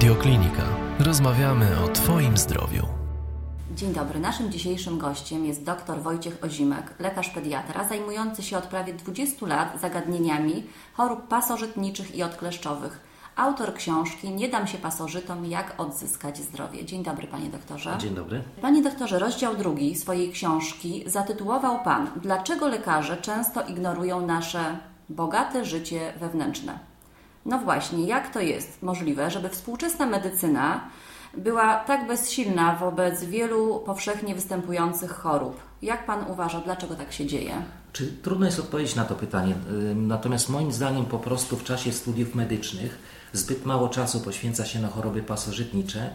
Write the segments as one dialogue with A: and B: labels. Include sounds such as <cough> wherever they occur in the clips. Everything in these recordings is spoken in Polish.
A: Radioklinika. Rozmawiamy o Twoim zdrowiu.
B: Dzień dobry. Naszym dzisiejszym gościem jest dr Wojciech Ozimek, lekarz pediatra zajmujący się od prawie 20 lat zagadnieniami chorób pasożytniczych i odkleszczowych. Autor książki Nie dam się pasożytom, jak odzyskać zdrowie. Dzień dobry, panie doktorze.
C: Dzień dobry.
B: Panie doktorze, rozdział drugi swojej książki zatytułował pan Dlaczego lekarze często ignorują nasze bogate życie wewnętrzne? No właśnie, jak to jest możliwe, żeby współczesna medycyna była tak bezsilna wobec wielu powszechnie występujących chorób? Jak pan uważa, dlaczego tak się dzieje?
C: Czy trudno jest odpowiedzieć na to pytanie? Natomiast moim zdaniem po prostu w czasie studiów medycznych zbyt mało czasu poświęca się na choroby pasożytnicze.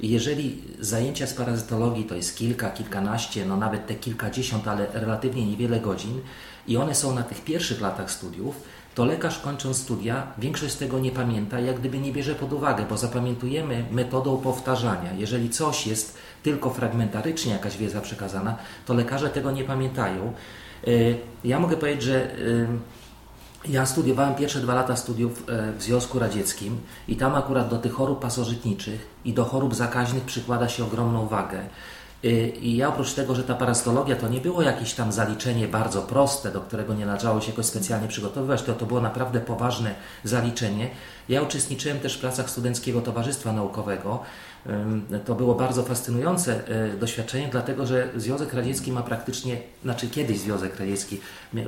C: Jeżeli zajęcia z parazytologii to jest kilka, kilkanaście, no nawet te kilkadziesiąt, ale relatywnie niewiele godzin i one są na tych pierwszych latach studiów, to lekarz kończąc studia większość z tego nie pamięta, jak gdyby nie bierze pod uwagę, bo zapamiętujemy metodą powtarzania. Jeżeli coś jest tylko fragmentarycznie jakaś wiedza przekazana, to lekarze tego nie pamiętają. Y, ja mogę powiedzieć, że y, ja studiowałem pierwsze dwa lata studiów y, w Związku Radzieckim i tam akurat do tych chorób pasożytniczych i do chorób zakaźnych przykłada się ogromną wagę. Y, I ja oprócz tego, że ta parastologia to nie było jakieś tam zaliczenie bardzo proste, do którego nie należało się jakoś specjalnie przygotowywać, to to było naprawdę poważne zaliczenie. Ja uczestniczyłem też w pracach Studenckiego Towarzystwa Naukowego. To było bardzo fascynujące y, doświadczenie, dlatego że Związek Radziecki ma praktycznie, znaczy kiedyś Związek Radziecki,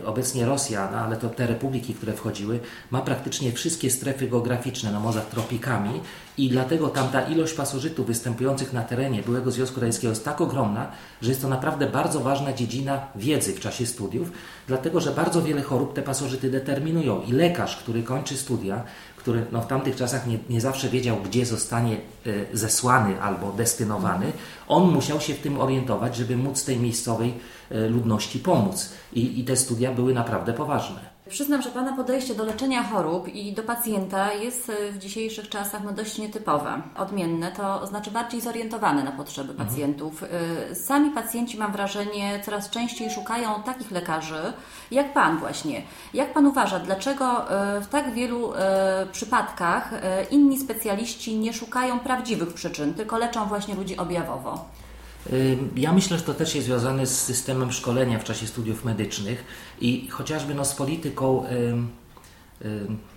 C: obecnie Rosja, no ale to te republiki, które wchodziły, ma praktycznie wszystkie strefy geograficzne na morzach tropikami i dlatego tam ta ilość pasożytów występujących na terenie byłego Związku Radzieckiego jest tak ogromna, że jest to naprawdę bardzo ważna dziedzina wiedzy w czasie studiów, dlatego że bardzo wiele chorób te pasożyty determinują i lekarz, który kończy studia, który no, w tamtych czasach nie, nie zawsze wiedział, gdzie zostanie y, zesłany albo destynowany, on musiał się w tym orientować, żeby móc tej miejscowej y, ludności pomóc. I, I te studia były naprawdę poważne.
B: Przyznam, że Pana podejście do leczenia chorób i do pacjenta jest w dzisiejszych czasach no, dość nietypowe. Odmienne, to znaczy bardziej zorientowane na potrzeby mhm. pacjentów. Sami pacjenci, mam wrażenie, coraz częściej szukają takich lekarzy, jak Pan właśnie. Jak Pan uważa, dlaczego w tak wielu przypadkach inni specjaliści nie szukają prawdziwych przyczyn, tylko leczą właśnie ludzi objawowo?
C: Ja myślę, że to też jest związane z systemem szkolenia w czasie studiów medycznych i chociażby no, z polityką,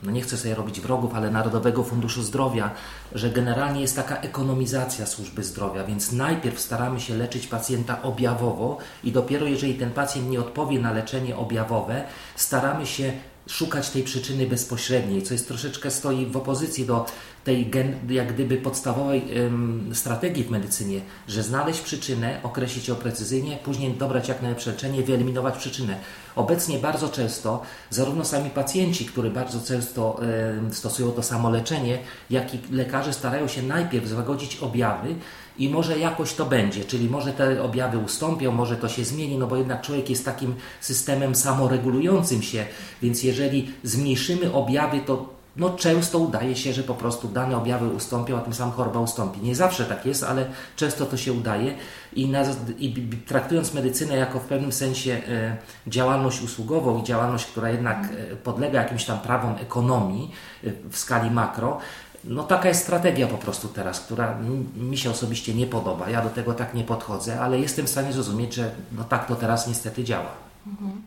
C: no nie chcę sobie robić wrogów, ale Narodowego Funduszu Zdrowia, że generalnie jest taka ekonomizacja służby zdrowia, więc najpierw staramy się leczyć pacjenta objawowo i dopiero jeżeli ten pacjent nie odpowie na leczenie objawowe, staramy się szukać tej przyczyny bezpośredniej, co jest troszeczkę stoi w opozycji do tej jak gdyby podstawowej ym, strategii w medycynie, że znaleźć przyczynę, określić ją precyzyjnie, później dobrać jak najlepsze leczenie, wyeliminować przyczynę. Obecnie bardzo często zarówno sami pacjenci, którzy bardzo często ym, stosują to samo leczenie, jak i lekarze starają się najpierw złagodzić objawy, i może jakoś to będzie, czyli może te objawy ustąpią, może to się zmieni, no bo jednak człowiek jest takim systemem samoregulującym się, więc jeżeli zmniejszymy objawy, to no często udaje się, że po prostu dane objawy ustąpią, a tym samym choroba ustąpi. Nie zawsze tak jest, ale często to się udaje i, na, i traktując medycynę jako w pewnym sensie e, działalność usługową i działalność, która jednak e, podlega jakimś tam prawom ekonomii e, w skali makro, no taka jest strategia po prostu teraz, która mi się osobiście nie podoba. Ja do tego tak nie podchodzę, ale jestem w stanie zrozumieć, że no tak to teraz niestety działa. Mhm.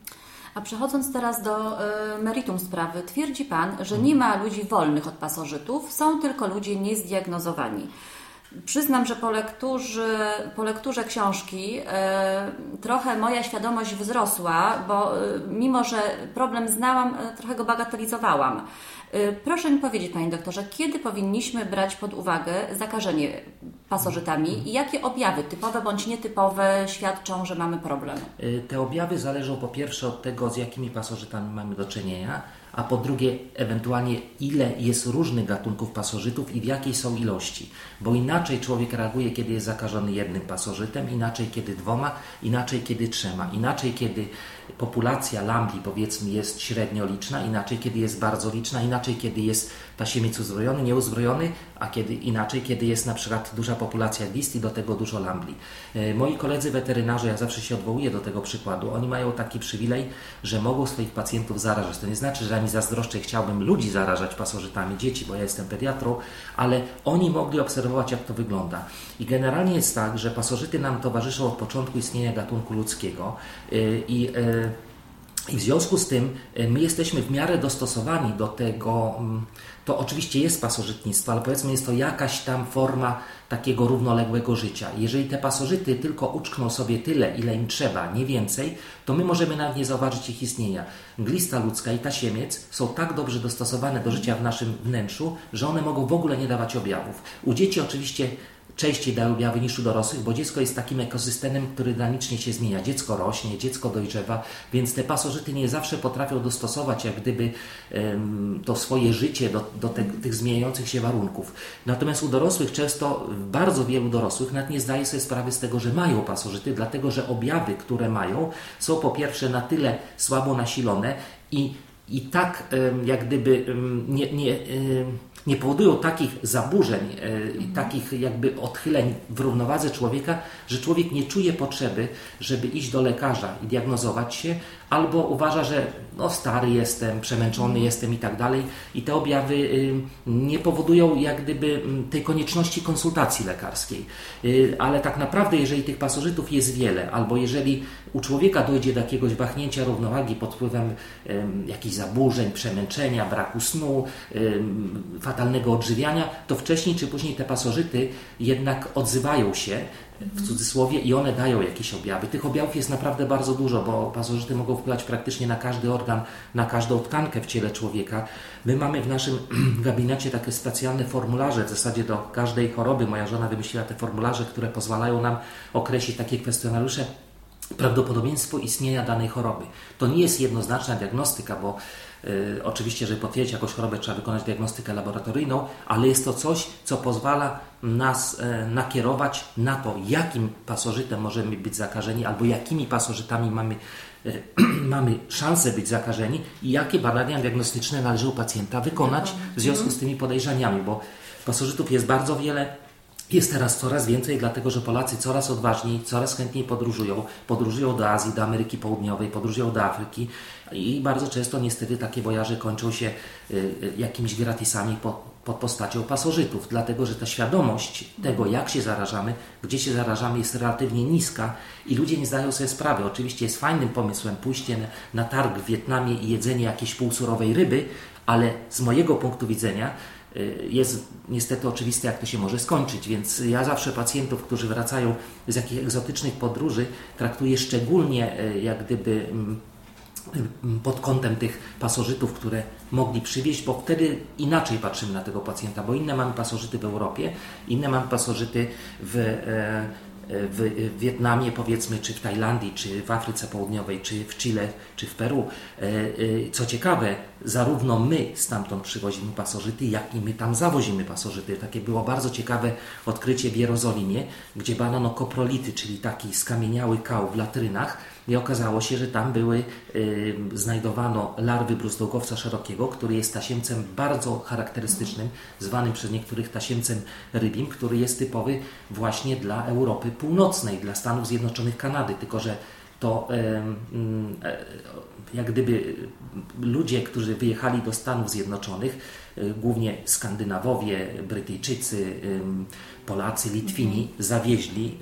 B: A przechodząc teraz do y, meritum sprawy, twierdzi Pan, że nie ma ludzi wolnych od pasożytów, są tylko ludzie niezdiagnozowani. Przyznam, że po lekturze, po lekturze książki e, trochę moja świadomość wzrosła, bo e, mimo, że problem znałam, e, trochę go bagatelizowałam. Proszę mi powiedzieć, Panie doktorze, kiedy powinniśmy brać pod uwagę zakażenie pasożytami i jakie objawy, typowe bądź nietypowe, świadczą, że mamy problem?
C: Te objawy zależą po pierwsze od tego, z jakimi pasożytami mamy do czynienia, a po drugie ewentualnie ile jest różnych gatunków pasożytów i w jakiej są ilości. Bo inaczej człowiek reaguje, kiedy jest zakażony jednym pasożytem, inaczej kiedy dwoma, inaczej kiedy trzema, inaczej kiedy populacja lambli powiedzmy jest średnio liczna, inaczej kiedy jest bardzo liczna, inaczej kiedy jest tasiemiec uzbrojony, nieuzbrojony, a kiedy inaczej, kiedy jest na przykład duża populacja glist i do tego dużo lambli. E, moi koledzy weterynarze, ja zawsze się odwołuję do tego przykładu, oni mają taki przywilej, że mogą swoich pacjentów zarażać. To nie znaczy, że mi zazdroszczę chciałbym ludzi zarażać pasożytami, dzieci, bo ja jestem pediatrą, ale oni mogli obserwować, jak to wygląda. I generalnie jest tak, że pasożyty nam towarzyszą od początku istnienia gatunku ludzkiego y, i i w związku z tym my jesteśmy w miarę dostosowani do tego, mm, to oczywiście jest pasożytnictwo, ale powiedzmy jest to jakaś tam forma takiego równoległego życia. Jeżeli te pasożyty tylko uczkną sobie tyle, ile im trzeba, nie więcej, to my możemy nawet nie zauważyć ich istnienia. Glista ludzka i tasiemiec są tak dobrze dostosowane do życia w naszym wnętrzu, że one mogą w ogóle nie dawać objawów. U dzieci oczywiście częściej dają objawy niż u dorosłych, bo dziecko jest takim ekosystemem, który dynamicznie się zmienia. Dziecko rośnie, dziecko dojrzewa, więc te pasożyty nie zawsze potrafią dostosować jak gdyby to swoje życie do, do te, tych zmieniających się warunków. Natomiast u dorosłych często, bardzo wielu dorosłych nawet nie zdaje sobie sprawy z tego, że mają pasożyty, dlatego że objawy, które mają, są po pierwsze na tyle słabo nasilone i, i tak jak gdyby nie, nie nie powodują takich zaburzeń i takich jakby odchyleń w równowadze człowieka, że człowiek nie czuje potrzeby, żeby iść do lekarza i diagnozować się, albo uważa, że no stary jestem, przemęczony jestem i tak dalej i te objawy y, nie powodują jak gdyby tej konieczności konsultacji lekarskiej. Y, ale tak naprawdę, jeżeli tych pasożytów jest wiele, albo jeżeli u człowieka dojdzie do jakiegoś wahnięcia równowagi pod wpływem jakichś zaburzeń, przemęczenia, braku snu, fatalnego odżywiania, to wcześniej czy później te pasożyty jednak odzywają się w cudzysłowie i one dają jakieś objawy. Tych objawów jest naprawdę bardzo dużo, bo pasożyty mogą wpływać praktycznie na każdy organ, na każdą tkankę w ciele człowieka. My mamy w naszym <clears throat> gabinecie takie specjalne formularze, w zasadzie do każdej choroby. Moja żona wymyśliła te formularze, które pozwalają nam określić takie kwestionariusze prawdopodobieństwo istnienia danej choroby. To nie jest jednoznaczna diagnostyka, bo oczywiście, żeby potwierdzić jakąś chorobę, trzeba wykonać diagnostykę laboratoryjną, ale jest to coś, co pozwala nas y, nakierować na to, jakim pasożytem możemy być zakażeni, albo jakimi pasożytami mamy, y, <clears throat> mamy szansę być zakażeni i jakie badania diagnostyczne należy u pacjenta wykonać w związku z tymi podejrzeniami, bo pasożytów jest bardzo wiele, jest teraz coraz więcej, dlatego że Polacy coraz odważniej, coraz chętniej podróżują. Podróżują do Azji, do Ameryki Południowej, podróżują do Afryki i bardzo często niestety takie wojaże kończą się y, y, jakimiś gratisami pod postacią pasożytów, dlatego że ta świadomość tego, jak się zarażamy, gdzie się zarażamy, jest relatywnie niska i ludzie nie zdają sobie sprawy. Oczywiście jest fajnym pomysłem pójście na targ w Wietnamie i jedzenie jakiejś półsurowej ryby, ale z mojego punktu widzenia jest niestety oczywiste, jak to się może skończyć, więc ja zawsze pacjentów, którzy wracają z jakichś egzotycznych podróży, traktuję szczególnie y, jak gdyby mm, mm, pod kątem tych pasożytów, które mogli przywieźć, bo wtedy inaczej patrzymy na tego pacjenta, bo inne mamy pasożyty w Europie, inne mamy pasożyty w e, w Wietnamie, powiedzmy, czy w Tajlandii, czy w Afryce Południowej, czy w Chile, czy w Peru. E, e, co ciekawe, zarówno my stamtąd przywozimy pasożyty, jak i my tam zawozimy pasożyty. Takie było bardzo ciekawe odkrycie w Jerozolimie, gdzie badano koprolity, czyli taki skamieniały kał w latrynach, i okazało się, że tam były, y, znajdowano larwy bruzdłogowca szerokiego, który jest tasiemcem bardzo charakterystycznym, zwanym przez niektórych tasiemcem rybim, który jest typowy właśnie dla Europy Północnej, dla Stanów Zjednoczonych Kanady, tylko że to jak gdyby ludzie, którzy wyjechali do Stanów Zjednoczonych, e, głównie Skandynawowie, Brytyjczycy, Polacy, Litwini zawieźli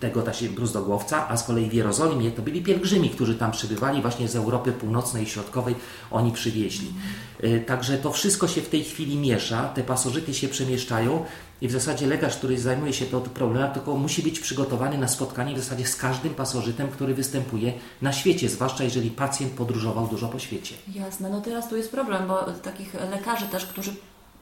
C: tego bruzdogłowca, a z kolei w Jerozolimie to byli pielgrzymi, którzy tam przybywali właśnie z Europy Północnej i Środkowej, oni przywieźli. E, także to wszystko się w tej chwili miesza, te pasożyty się przemieszczają i w zasadzie lekarz, który zajmuje się tą problematyką, musi być przygotowany na spotkanie w zasadzie z każdym pasożytem, który występuje na świecie, zwłaszcza jeżeli pacjent podróżował dużo po świecie.
B: Jasne, no teraz tu jest problem, bo takich lekarzy też, którzy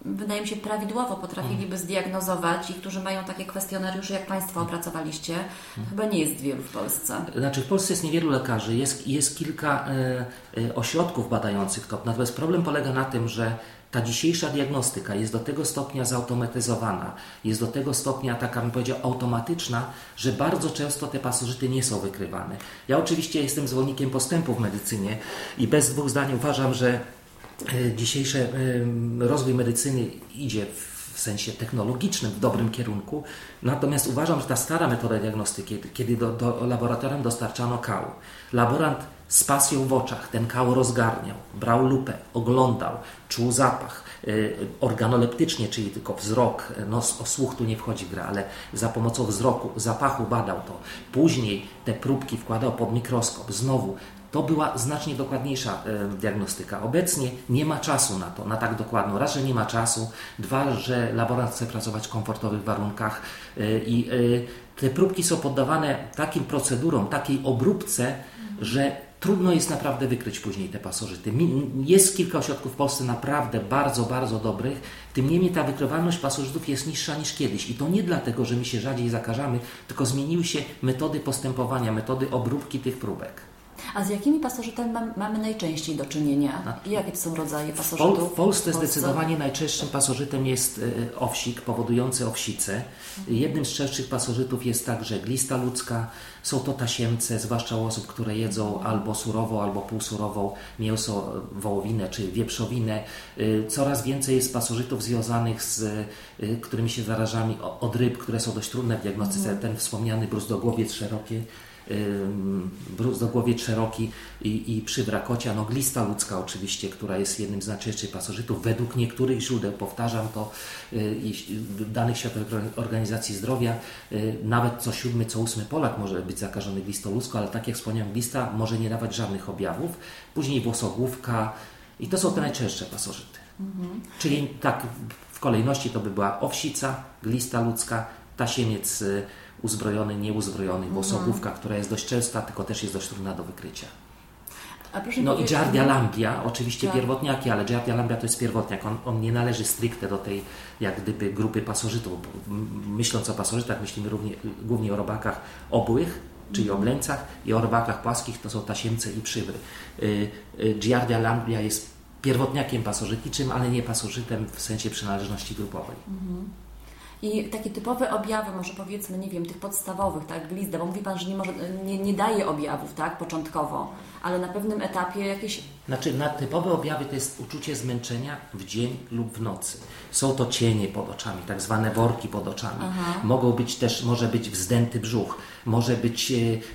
B: wydaje mi się, prawidłowo potrafiliby mm. zdiagnozować i którzy mają takie kwestionariusze, jak Państwo opracowaliście, mm. chyba nie jest wielu w Polsce.
C: Znaczy, w Polsce jest niewielu lekarzy, jest, jest kilka e, e, ośrodków badających to. Natomiast problem polega na tym, że ta dzisiejsza diagnostyka jest do tego stopnia zautomatyzowana, jest do tego stopnia taka, bym powiedział, automatyczna, że bardzo często te pasożyty nie są wykrywane. Ja oczywiście jestem zwolennikiem postępu w medycynie i bez dwóch zdań uważam, że e, dzisiejszy rozwój medycyny idzie w sensie technologicznym w dobrym kierunku, natomiast uważam, że ta stara metoda diagnostyki, kiedy do, do laboratorium dostarczano kał, laborant z pasją w oczach ten kał rozgarniał, brał lupę, oglądał, czuł zapach, y, organoleptycznie, czyli tylko wzrok, no o słuch tu nie wchodzi w grę, ale za pomocą wzroku, zapachu badał to. Później te próbki wkładał pod mikroskop, znowu to była znacznie dokładniejsza e, diagnostyka. Obecnie nie ma czasu na to, na tak dokładną. Raz, że nie ma czasu, dwa, że laborant chce pracować w komfortowych warunkach e, i te próbki są poddawane takim procedurom, takiej obróbce, że trudno jest naprawdę wykryć później te pasożyty. Jest kilka ośrodków w Polsce naprawdę bardzo, bardzo dobrych, tym niemniej ta wykrywalność pasożytów jest niższa niż kiedyś. I to nie dlatego, że my się rzadziej zakażamy, tylko zmieniły się metody postępowania, metody obróbki tych próbek.
B: A z jakimi pasożytami mamy najczęściej do czynienia? I jakie to są rodzaje pasożytów?
C: W Polsce zdecydowanie najczęstszym pasożytem jest e, owsik powodujący owsicę. Jednym z częstszych pasożytów jest także glista ludzka. Są to tasiemce, zwłaszcza u osób, które jedzą albo surową, albo półsurową mięso, wołowinę czy wieprzowinę. E, coraz więcej jest pasożytów związanych z e, którymi się zarażamy od ryb, które są dość trudne w diagnostyce. Mm. Ten wspomniany bruzdogłowiec szeroki bruz do głowie szeroki i, i przywra kocia, no glista ludzka oczywiście, która jest jednym z najczęstszych pasożytów. Według niektórych źródeł, powtarzam to, y, danych Światowej Organizacji Zdrowia, y, nawet co siódmy, co ósmy Polak może być zakażony glistą ludzką, ale tak jak wspomniałem, glista może nie dawać żadnych objawów. Później włosogłówka i to są te najczęstsze pasożyty. Mhm. Czyli tak w kolejności to by była owsica, glista ludzka, tasiemiec y, uzbrojony, nieuzbrojony, bo mhm. która jest dość częsta, tylko też jest dość trudna do wykrycia. no i Giardia lambia, oczywiście Giard... pierwotniaki, ale Giardia lambia to jest pierwotniak. On, on, nie należy stricte do tej jak gdyby grupy pasożytów. Myśląc o pasożytach, myślimy równie, głównie o robakach obłych, czyli o mhm. bleńcach i o robakach płaskich, to są tasiemce i przywry. Y, y, Giardia lambia jest pierwotniakiem pasożytniczym, ale nie pasożytem w sensie przynależności grupowej. Mhm.
B: I takie typowe objawy, może powiedzmy, nie wiem, tych podstawowych, tak, glizda, bo mówi Pan, że nie, może, nie, nie daje objawów, tak, początkowo, ale na pewnym etapie jakieś...
C: Znaczy, na typowe objawy to jest uczucie zmęczenia w dzień lub w nocy. Są to cienie pod oczami, tak zwane worki pod oczami. Aha. Mogą być też, może być wzdęty brzuch, może być e,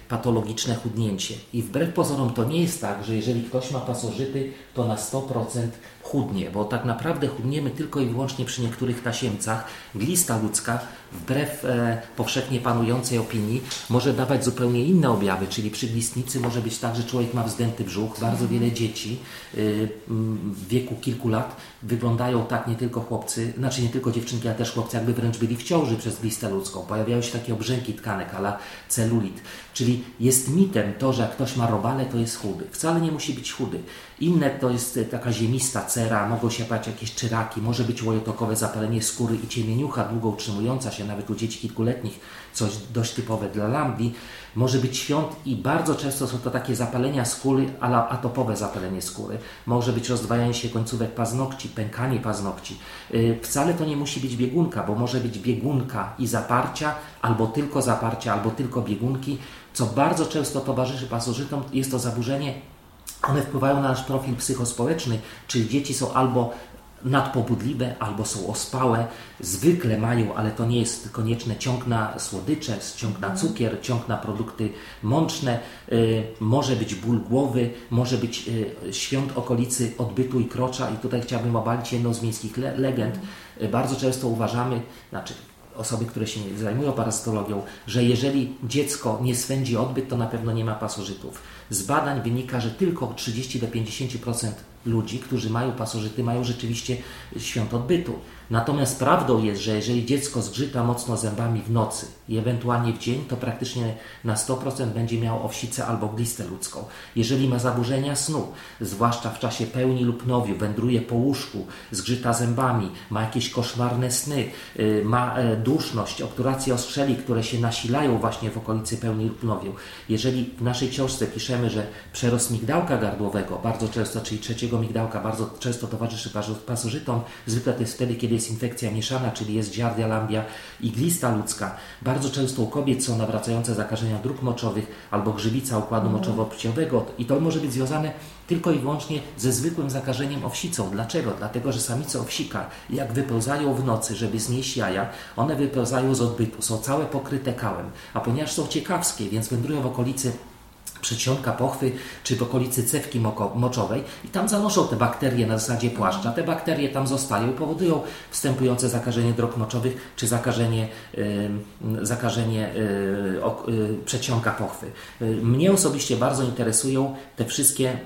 C: patologiczne chudnięcie. I wbrew pozorom to nie jest tak, że jeżeli ktoś ma pasożyty, to na 100% chudnie, bo tak naprawdę chudniemy tylko i wyłącznie przy niektórych tasiemcach. Glista ludzka, wbrew e, powszechnie panującej opinii, może dawać zupełnie inne objawy, czyli przy glistnicy może być tak, że człowiek ma wzdęty brzuch. Bardzo wiele dzieci y, w wieku kilku lat wyglądają tak nie tylko chłopcy, znaczy nie tylko dziewczynki, ale też chłopcy, jakby wręcz byli w ciąży przez glistę ludzką. Pojawiają się takie obrzęki tkanek, ala celulit. Czyli jest mitem to, że jak ktoś ma robale, to jest chudy. Wcale nie musi być chudy. Inne to jest taka ziemista cera, mogą się pać jakieś czyraki, może być łojotokowe zapalenie skóry i ciemieniucha długo utrzymująca się nawet u dzieci kilkuletnich, coś dość typowe dla lambi. Może być świąt i bardzo często są to takie zapalenia skóry, ale atopowe zapalenie skóry. Może być rozdwajanie się końcówek paznokci, pękanie paznokci. Y, wcale to nie musi być biegunka, bo może być biegunka i zaparcia, albo tylko zaparcia, albo tylko biegunki, co bardzo często towarzyszy pasożytom, jest to zaburzenie one wpływają na nasz profil psychospołeczny, czyli dzieci są albo nadpobudliwe albo są ospałe, zwykle mają, ale to nie jest konieczne, ciąg na słodycze, ciąg na cukier, ciąg na produkty mączne, y, może być ból głowy, może być y, świąt okolicy odbytu i krocza i tutaj chciałbym obalić jedną z miejskich le legend. Y, bardzo często uważamy, znaczy osoby, które się zajmują parasytologią, że jeżeli dziecko nie swędzi odbyt, to na pewno nie ma pasożytów. Z badań wynika, że tylko 30 do 50% ludzi, którzy mają pasożyty, mają rzeczywiście świąt odbytu. Natomiast prawdą jest, że jeżeli dziecko zgrzyta mocno zębami w nocy i ewentualnie w dzień, to praktycznie na 100% będzie miało owsicę albo glistę ludzką. Jeżeli ma zaburzenia snu, zwłaszcza w czasie pełni lub nowiu, wędruje po łóżku, zgrzyta zębami, ma jakieś koszmarne sny, y, ma e, duszność, obturacje ostrzeli, które się nasilają właśnie w okolicy pełni lub nowiu. Jeżeli w naszej książce piszemy, że przerost migdałka gardłowego bardzo często, czyli trzeciego migdałka bardzo często towarzyszy pasożytom, zwykle to jest wtedy, kiedy jest infekcja mieszana, czyli jest giardia lambia i glista ludzka. Bardzo często u kobiet są nawracające zakażenia dróg moczowych albo grzybica układu mm. moczowo-płciowego i to może być związane tylko i wyłącznie ze zwykłym zakażeniem owsicą. Dlaczego? Dlatego, że samice owsika, jak wypełzają w nocy, żeby znieść jaja, one wypełzają z odbytu, są całe pokryte kałem, a ponieważ są ciekawskie, więc wędrują w okolicy przedsionka pochwy, czy w okolicy cewki moczowej i tam zanoszą te bakterie na zasadzie płaszcza. Te bakterie tam zostają i powodują wstępujące zakażenie dróg moczowych, czy zakażenie, zakażenie przedsionka pochwy. Mnie osobiście bardzo interesują te wszystkie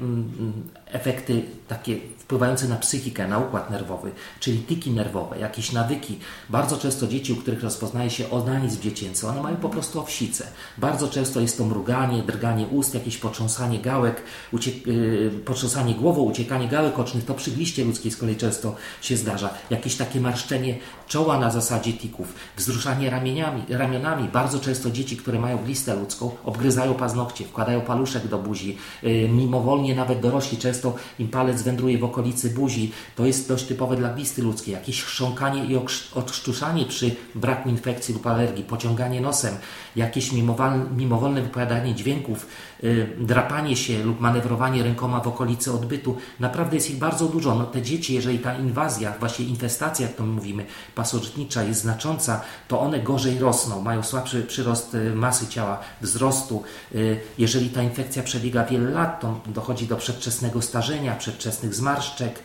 C: efekty takie wpływające na psychikę, na układ nerwowy, czyli tyki nerwowe, jakieś nawyki. Bardzo często dzieci, u których rozpoznaje się onanizm dziecięcy, one mają po prostu owsice. Bardzo często jest to mruganie, drganie ust, jakieś potrząsanie gałek, yy, potrząsanie głową, uciekanie gałek ocznych. To przy gliście ludzkiej z kolei często się zdarza. Jakieś takie marszczenie czoła na zasadzie tików, wzruszanie ramieniami, ramionami. Bardzo często dzieci, które mają glistę ludzką, obgryzają paznokcie, wkładają paluszek do buzi. Yy, mimowolnie nawet dorośli często im palec wędruje w okolicy buzi. To jest dość typowe dla glisty ludzkiej. Jakieś chrząkanie i odszczuszanie przy braku infekcji lub alergii, pociąganie nosem, jakieś mimowolne wypowiadanie dźwięków, drapanie się lub manewrowanie rękoma w okolicy odbytu. Naprawdę jest ich bardzo dużo. No, te dzieci, jeżeli ta inwazja, właśnie infestacja, jak to my mówimy, pasożytnicza jest znacząca, to one gorzej rosną, mają słabszy przyrost y, masy ciała, wzrostu. Y, jeżeli ta infekcja przebiega wiele lat, to dochodzi do przedwczesnego starzenia, przedwczesnych zmarszczek.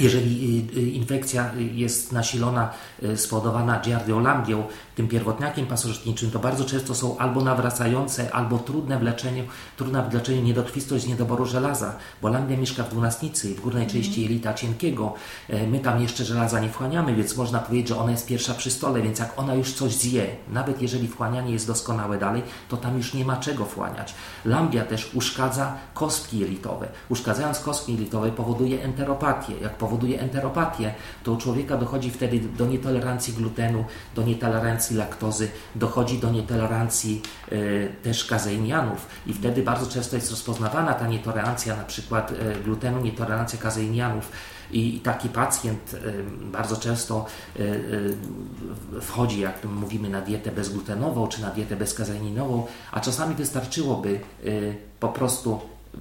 C: Jeżeli infekcja jest nasilona, spowodowana giardiolamdią, tym pierwotniakiem pasożytniczym, to bardzo często są albo nawracające, albo trudne w leczeniu, trudna w leczeniu niedokrwistość z niedoboru żelaza, bo lambia mieszka w dwunastnicy w górnej mhm. części jelita cienkiego. E, my tam jeszcze żelaza nie wchłaniamy, więc można powiedzieć, że ona jest pierwsza przy stole, więc jak ona już coś zje, nawet jeżeli wchłanianie jest doskonałe dalej, to tam już nie ma czego wchłaniać. Lambia też uszkadza kostki jelitowe. Uszkadzając kostki jelitowe powoduje enteropatię. Jak powoduje enteropatię, to u człowieka dochodzi wtedy do nietolerancji glutenu, do nietolerancji laktozy dochodzi do nietolerancji e, też kazeinianów i wtedy bardzo często jest rozpoznawana ta nietolerancja na przykład e, glutenu, nietolerancja kazeinianów i taki pacjent e, bardzo często wchodzi, jak mówimy, na dietę bezglutenową czy na dietę bezkazeininową, a czasami wystarczyłoby po prostu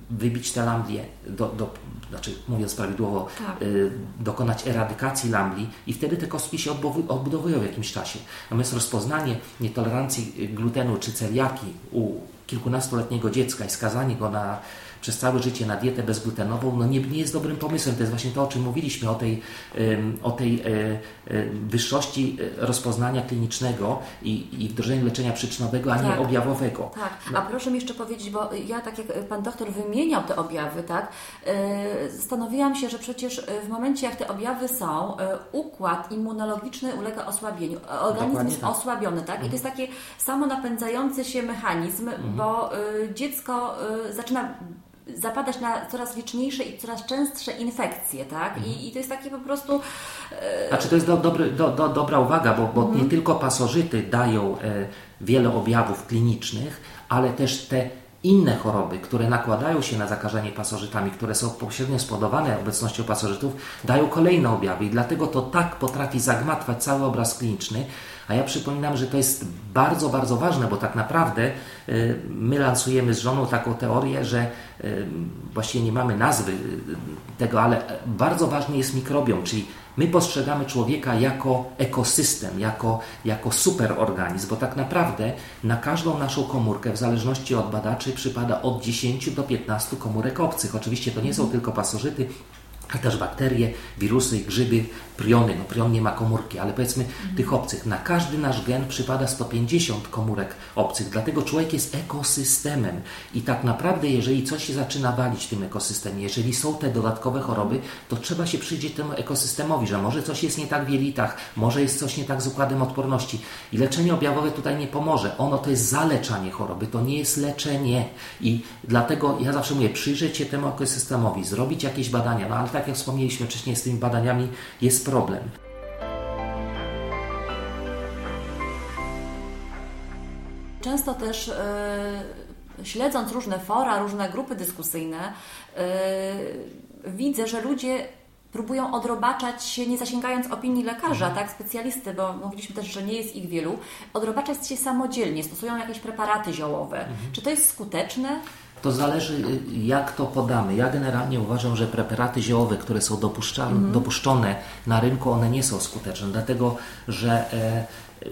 C: wybić te lamblie, do, do, znaczy mówiąc prawidłowo, tak. y, dokonać eradykacji lambli i wtedy te kostki się odbudowują w jakimś czasie. Natomiast rozpoznanie nietolerancji glutenu czy celiaki u kilkunastoletniego dziecka i skazanie go na przez całe życie na dietę bezglutenową, no nie, nie jest dobrym pomysłem. To jest właśnie to, o czym mówiliśmy, o tej, o tej e, e, wyższości e, rozpoznania klinicznego i, i wdrożenia leczenia przyczynowego, a tak. nie objawowego.
B: Tak, no. a proszę mi jeszcze powiedzieć, bo ja tak jak Pan doktor wymieniał te objawy, tak, zastanowiłam się, że przecież w momencie jak te objawy są, układ immunologiczny ulega osłabieniu, organizm jest tak. osłabiony, tak, i to jest mhm. taki samonapędzający się mechanizm, mhm. Bo dziecko zaczyna zapadać na coraz liczniejsze i coraz częstsze infekcje, tak? Mhm. I, I, to jest takie po prostu...
C: E... Znaczy to jest do, dobry, do, do, dobra uwaga, bo, bo mhm. nie tylko pasożyty dają e, wiele objawów klinicznych, ale też te inne choroby, które nakładają się na zakażenie pasożytami, które są pośrednio spowodowane obecnością pasożytów, dają kolejne objawy i dlatego to tak potrafi zagmatwać cały obraz kliniczny, a ja przypominam, że to jest bardzo, bardzo ważne, bo tak naprawdę y, my lansujemy z żoną taką teorię, że y, właściwie nie mamy nazwy y, tego, ale bardzo ważny jest mikrobiom, czyli my postrzegamy człowieka jako ekosystem, jako, jako superorganizm, bo tak naprawdę na każdą naszą komórkę, w zależności od badaczy, przypada od 10 do 15 komórek obcych. Oczywiście to nie są tylko pasożyty, ale też bakterie, wirusy, grzyby, priony. No prion nie ma komórki, ale powiedzmy mhm. tych obcych. Na każdy nasz gen przypada 150 komórek obcych, dlatego człowiek jest ekosystemem. I tak naprawdę, jeżeli coś się zaczyna walić w tym ekosystemie, jeżeli są te dodatkowe choroby, to trzeba się przyjrzeć temu ekosystemowi, że może coś jest nie tak w jelitach, może jest coś nie tak z układem odporności. I leczenie objawowe tutaj nie pomoże. Ono to jest zaleczanie choroby, to nie jest leczenie. I dlatego ja zawsze mówię, przyjrzeć się temu ekosystemowi, zrobić jakieś badania, no ale tak jak wspomnieliśmy wcześniej, z tymi badaniami jest problem.
B: Często też yy, śledząc różne fora, różne grupy dyskusyjne, yy, widzę, że ludzie próbują odrobaczać się, nie zasięgając opinii lekarza, mhm. tak, specjalisty, bo mówiliśmy też, że nie jest ich wielu, odrobaczać się samodzielnie, stosują jakieś preparaty ziołowe. Mhm. Czy to jest skuteczne?
C: To zależy, jak to podamy. Ja generalnie uważam, że preparaty ziołowe, które są dopuszczalne, dopuszczone na rynku, one nie są skuteczne, dlatego że e,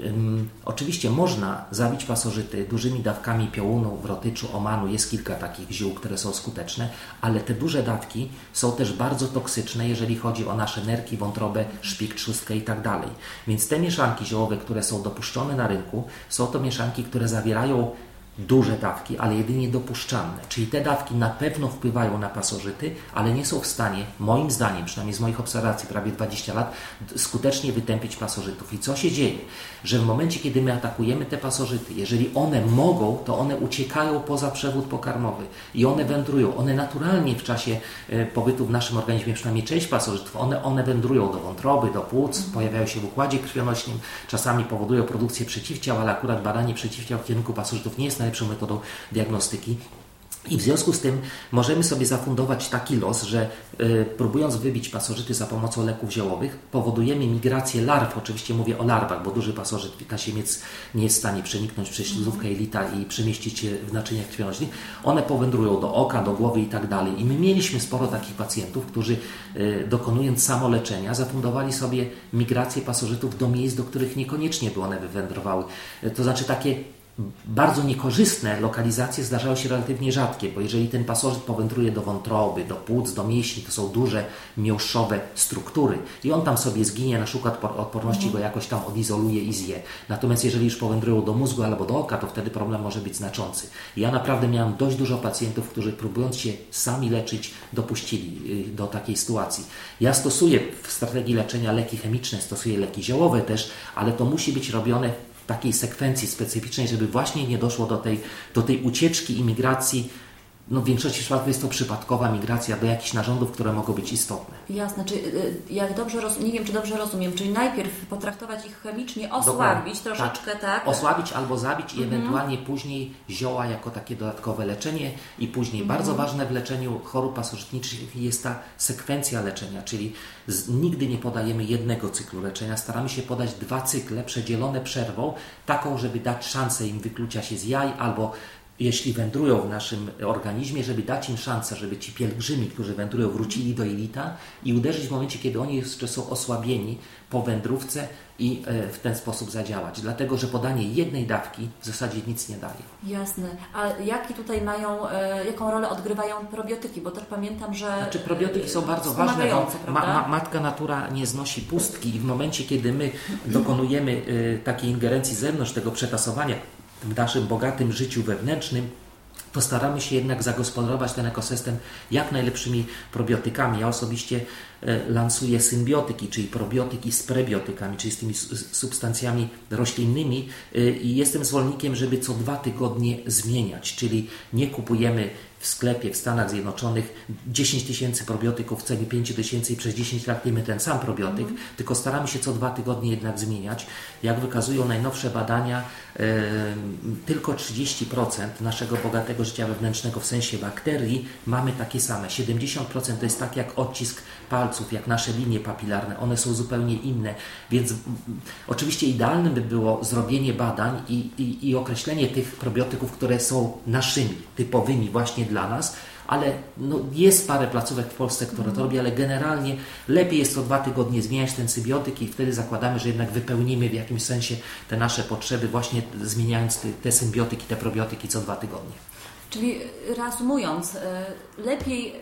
C: ym, oczywiście można zabić pasożyty dużymi dawkami piołunu, wrotyczu, omanu. Jest kilka takich ziół, które są skuteczne, ale te duże dawki są też bardzo toksyczne, jeżeli chodzi o nasze nerki, wątrobę, szpik, trzustkę i tak dalej. Więc te mieszanki ziołowe, które są dopuszczone na rynku, są to mieszanki, które zawierają duże dawki, ale jedynie dopuszczalne. Czyli te dawki na pewno wpływają na pasożyty, ale nie są w stanie, moim zdaniem, przynajmniej z moich obserwacji prawie 20 lat, skutecznie wytępić pasożytów. I co się dzieje? Że w momencie, kiedy my atakujemy te pasożyty, jeżeli one mogą, to one uciekają poza przewód pokarmowy i one wędrują. One naturalnie w czasie e, pobytu w naszym organizmie, przynajmniej część pasożytów, one, one wędrują do wątroby, do płuc, pojawiają się w układzie krwionośnym, czasami powodują produkcję przeciwciał, ale akurat badanie przeciwciał w kierunku pasożytów nie jest najlepszą metodą diagnostyki. I w związku z tym możemy sobie zafundować taki los, że y, próbując wybić pasożyty za pomocą leków ziołowych, powodujemy migrację larw. Oczywiście mówię o larwach, bo duży pasożyt tasiemiec nie jest w stanie przeniknąć przez śluzówkę jelita i przemieścić się w naczyniach krwionośnych. One powędrują do oka, do głowy i tak dalej. I my mieliśmy sporo takich pacjentów, którzy y, dokonując samoleczenia zafundowali sobie migrację pasożytów do miejsc, do których niekoniecznie by one wywędrowały. Y, to znaczy takie bardzo niekorzystne lokalizacje zdarzają się relatywnie rzadkie, bo jeżeli ten pasożyt powędruje do wątroby, do płuc, do mięśni, to są duże miąższowe struktury i on tam sobie zginie, na przykład odporności go jakoś tam odizoluje i zje. Natomiast jeżeli już powędrują do mózgu albo do oka, to wtedy problem może być znaczący. Ja naprawdę miałem dość dużo pacjentów, którzy próbując się sami leczyć, dopuścili y, do takiej sytuacji. Ja stosuję w strategii leczenia leki chemiczne, stosuję leki ziołowe też, ale to musi być robione takiej sekwencji specyficznej, żeby właśnie nie doszło do tej, do tej ucieczki imigracji no w większości przypadków jest to przypadkowa migracja do jakichś narządów, które mogą być istotne.
B: Jasne, czy y, jak dobrze roz... nie wiem, czy dobrze rozumiem, czyli najpierw potraktować ich chemicznie, osłabić Dokładnie. troszeczkę, tak. tak?
C: Osłabić albo zabić i mhm. ewentualnie później zioła jako takie dodatkowe leczenie i później mhm. bardzo ważne w leczeniu chorób pasożytniczych jest ta sekwencja leczenia, czyli z, nigdy nie podajemy jednego cyklu leczenia, staramy się podać dwa cykle przedzielone przerwą, taką, żeby dać szansę im wyklucia się z jaj albo jeśli wędrują w naszym organizmie, żeby dać im szansę, żeby ci pielgrzymi, którzy wędrują, wrócili do jelita i uderzyć w momencie, kiedy oni jeszcze są osłabieni po wędrówce i e, w ten sposób zadziałać. Dlatego, że podanie jednej dawki w zasadzie nic nie daje.
B: Jasne. A jaki tutaj mają, e, jaką rolę odgrywają probiotyki? Bo też pamiętam, że...
C: Znaczy probiotyki są bardzo ważne, bo ma, ma, matka natura nie znosi pustki i w momencie, kiedy my dokonujemy e, takiej ingerencji z zewnątrz, tego przetasowania, w naszym bogatym życiu wewnętrznym, to staramy się jednak zagospodarować ten ekosystem jak najlepszymi probiotykami. Ja osobiście e, lansuję symbiotyki, czyli probiotyki z prebiotykami, czyli z tymi substancjami roślinnymi e, i jestem zwolennikiem, żeby co dwa tygodnie zmieniać, czyli nie kupujemy w sklepie w Stanach Zjednoczonych 10 tysięcy probiotyków w cenie 5 tysięcy i przez 10 lat jemy ten sam probiotyk, mm. tylko staramy się co dwa tygodnie jednak zmieniać. Jak wykazują najnowsze badania, yy, tylko 30% naszego bogatego życia wewnętrznego w sensie bakterii mamy takie same. 70% to jest tak jak odcisk palców, jak nasze linie papilarne, one są zupełnie inne, więc oczywiście idealnym by było zrobienie badań i, i, i określenie tych probiotyków, które są naszymi, typowymi właśnie dla nas, ale no, jest parę placówek w Polsce, które to robi, ale generalnie lepiej jest co dwa tygodnie zmieniać ten sybiotyk i wtedy zakładamy, że jednak wypełnimy w jakimś sensie te nasze potrzeby właśnie zmieniając te, te symbiotyki, te probiotyki co dwa tygodnie.
B: Czyli reasumując, e, lepiej, e,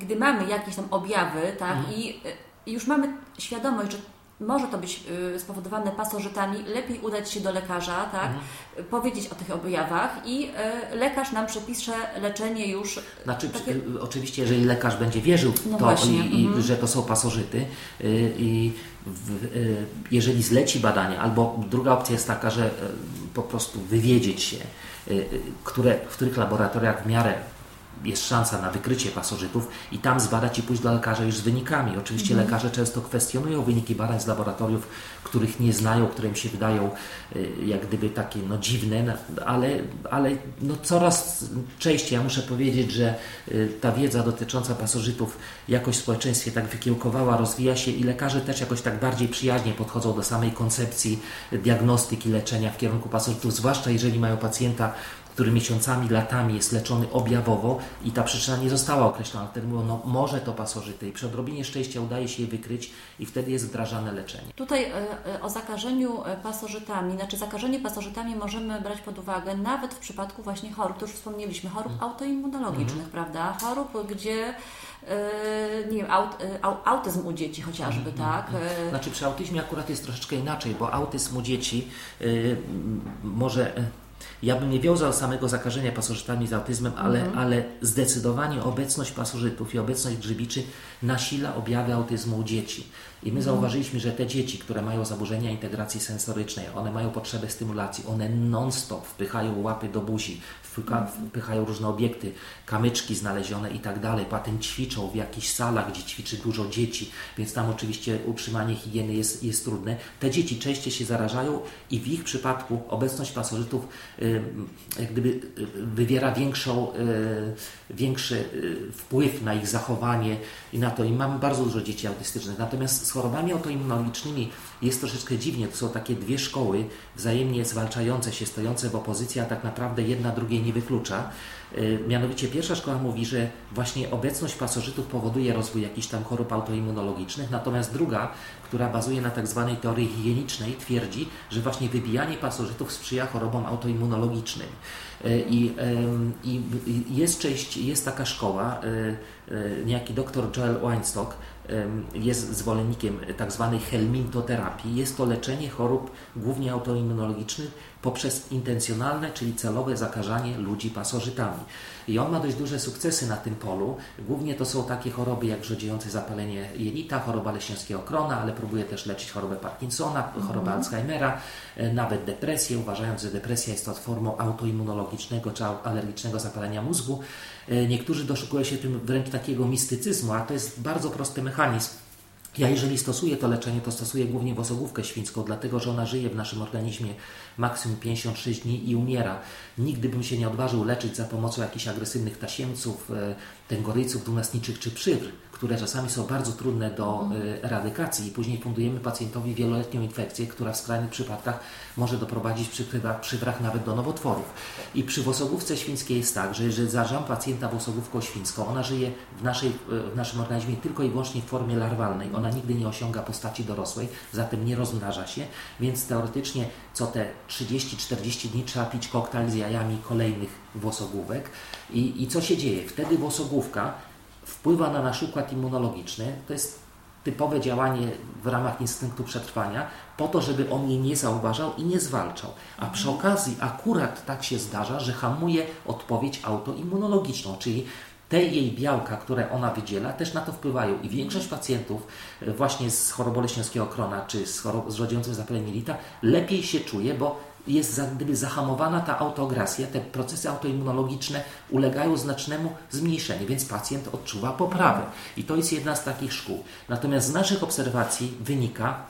B: gdy mamy jakieś tam objawy, tak, mhm. i e, już mamy świadomość, że może to być spowodowane pasożytami, lepiej udać się do lekarza, tak, mhm. powiedzieć o tych objawach i lekarz nam przepisze leczenie już.
C: Znaczy, takie... oczywiście, jeżeli lekarz będzie wierzył w no to, i, mhm. że to są pasożyty, i w, jeżeli zleci badania, albo druga opcja jest taka, że po prostu wywiedzieć się, które, w których laboratoriach w miarę jest szansa na wykrycie pasożytów i tam zbadać i pójść do lekarza już z wynikami. Oczywiście mhm. lekarze często kwestionują wyniki badań z laboratoriów, których nie znają, które im się wydają y, jak gdyby takie no, dziwne, ale, ale no, coraz częściej ja muszę powiedzieć, że ta wiedza dotycząca pasożytów jakoś w społeczeństwie tak wykiełkowała, rozwija się i lekarze też jakoś tak bardziej przyjaźnie podchodzą do samej koncepcji diagnostyki, leczenia w kierunku pasożytów, zwłaszcza jeżeli mają pacjenta który miesiącami, latami jest leczony objawowo i ta przyczyna nie została określona. Wtedy mówią, no może to pasożyty i przy odrobinie szczęścia udaje się je wykryć i wtedy jest wdrażane leczenie.
B: Tutaj e, e, o zakażeniu e, pasożytami, znaczy zakażenie pasożytami możemy brać pod uwagę nawet w przypadku właśnie chorób, to już wspomnieliśmy, chorób hmm. autoimmunologicznych, hmm. prawda? Chorób, gdzie nie wiem, aut, autyzm u dzieci chociażby, hmm. tak?
C: Znaczy przy autyzmie akurat jest troszeczkę inaczej, bo autyzm u dzieci yy, może ja bym nie wiązał samego zakażenia pasożytami z autyzmem, ale, mhm. ale zdecydowanie obecność pasożytów i obecność grzybiczy nasila objawy autyzmu u dzieci. I my zauważyliśmy, że te dzieci, które mają zaburzenia integracji sensorycznej, one mają potrzebę stymulacji, one non-stop wpychają łapy do buzi, wpychają różne obiekty, kamyczki znalezione i tak dalej. Potem ćwiczą w jakichś salach, gdzie ćwiczy dużo dzieci, więc tam oczywiście utrzymanie higieny jest, jest trudne. Te dzieci częściej się zarażają i w ich przypadku obecność pasożytów jak gdyby wywiera większą, większy wpływ na ich zachowanie i na to. I mamy bardzo dużo dzieci autystycznych. Natomiast z chorobami autoimmunologicznymi jest troszeczkę dziwnie. To są takie dwie szkoły wzajemnie zwalczające się, stojące w opozycji, a tak naprawdę jedna drugiej nie wyklucza. Y, mianowicie pierwsza szkoła mówi, że właśnie obecność pasożytów powoduje rozwój jakichś tam chorób autoimmunologicznych, natomiast druga, która bazuje na tak zwanej teorii higienicznej, twierdzi, że właśnie wybijanie pasożytów sprzyja chorobom autoimmunologicznym. Y, I, i jest, część, jest taka szkoła, y, niejaki dr Joel Weinstock, jest zwolennikiem tak zwanej helmintoterapii. Jest to leczenie chorób głównie autoimmunologicznych poprzez intencjonalne, czyli celowe zakażanie ludzi pasożytami. I on ma dość duże sukcesy na tym polu. Głównie to są takie choroby jak rzodziejące zapalenie jelita, choroba leśniowskiego krona, ale próbuje też leczyć chorobę Parkinsona, chorobę mm. Alzheimera, e, nawet depresję, uważając, że depresja jest to formą autoimmunologicznego czy alergicznego zapalenia mózgu. E, niektórzy doszukują się tym wręcz takiego mistycyzmu, a to jest bardzo prosty mechanizm. Ja jeżeli stosuję to leczenie, to stosuję głównie wosogłówkę świńską, dlatego że ona żyje w naszym organizmie maksimum 56 dni i umiera. Nigdy bym się nie odważył leczyć za pomocą jakichś agresywnych tasiemców, e, tęgoryjców, dwunastniczych czy przywr, które czasami są bardzo trudne do mhm. e, eradykacji i później fundujemy pacjentowi wieloletnią infekcję, która w skrajnych przypadkach może doprowadzić przy przywrach nawet do nowotworów. I przy wosogłówce świńskiej jest tak, że jeżeli zażam pacjenta wosogłówką świńską, ona żyje w, naszej, e, w naszym organizmie tylko i wyłącznie w formie larwalnej. Ona nigdy nie osiąga postaci dorosłej, zatem nie rozmnaża się, więc teoretycznie co te 30-40 dni trzeba pić koktajl z jajami kolejnych włosogłówek. I, I co się dzieje? Wtedy włosogłówka wpływa na nasz układ immunologiczny. To jest typowe działanie w ramach instynktu przetrwania, po to, żeby on jej nie zauważał i nie zwalczał. A przy okazji akurat tak się zdarza, że hamuje odpowiedź autoimmunologiczną, czyli te jej białka, które ona wydziela, też na to wpływają. I większość pacjentów e, właśnie z chorobą leśniowskiego krona czy z, chorob, z rodzającym zapaleniem lepiej się czuje, bo jest za, gdyby zahamowana ta autoagresja, te procesy autoimmunologiczne ulegają znacznemu zmniejszeniu, więc pacjent odczuwa poprawę. I to jest jedna z takich szkół. Natomiast z naszych obserwacji wynika,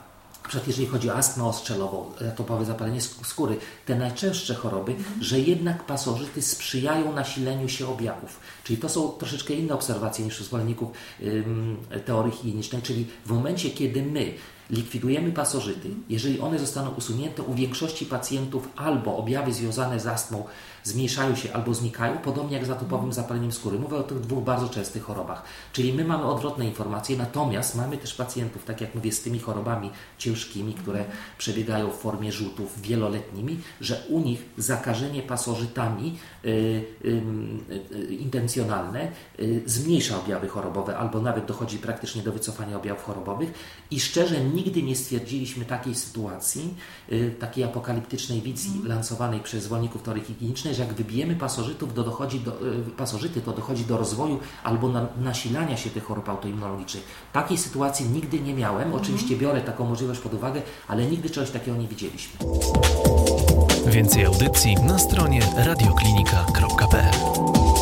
C: przykład jeżeli chodzi o astmę ostrzelową, atopowe zapalenie skóry, te najczęstsze choroby, mhm. że jednak pasożyty sprzyjają nasileniu się objawów. Czyli to są troszeczkę inne obserwacje niż u zwolenników ym, teorii higienicznej, czyli w momencie, kiedy my likwidujemy pasożyty, jeżeli one zostaną usunięte u większości pacjentów albo objawy związane z astmą zmniejszają się albo znikają, podobnie jak z atopowym zapaleniem skóry. Mówię o tych dwóch bardzo częstych chorobach. Czyli my mamy odwrotne informacje, natomiast mamy też pacjentów, tak jak mówię, z tymi chorobami ciężkimi, które przebiegają w formie rzutów wieloletnimi, że u nich zakażenie pasożytami y, y, y, intencjonalne zmniejsza objawy chorobowe, albo nawet dochodzi praktycznie do wycofania objawów chorobowych. I szczerze, nigdy nie stwierdziliśmy takiej sytuacji, y, takiej apokaliptycznej wizji mm. lansowanej przez zwolenników teorii higienicznej, że jak wybijemy pasożytów, to dochodzi do, y, pasożyty, to dochodzi do rozwoju albo na, nasilania się tych chorób autoimmunologicznych. Takiej sytuacji nigdy nie miałem. Mhm. Oczywiście biorę taką możliwość pod uwagę, ale nigdy czegoś takiego nie widzieliśmy.
A: Więcej audycji na stronie radioklinika.pl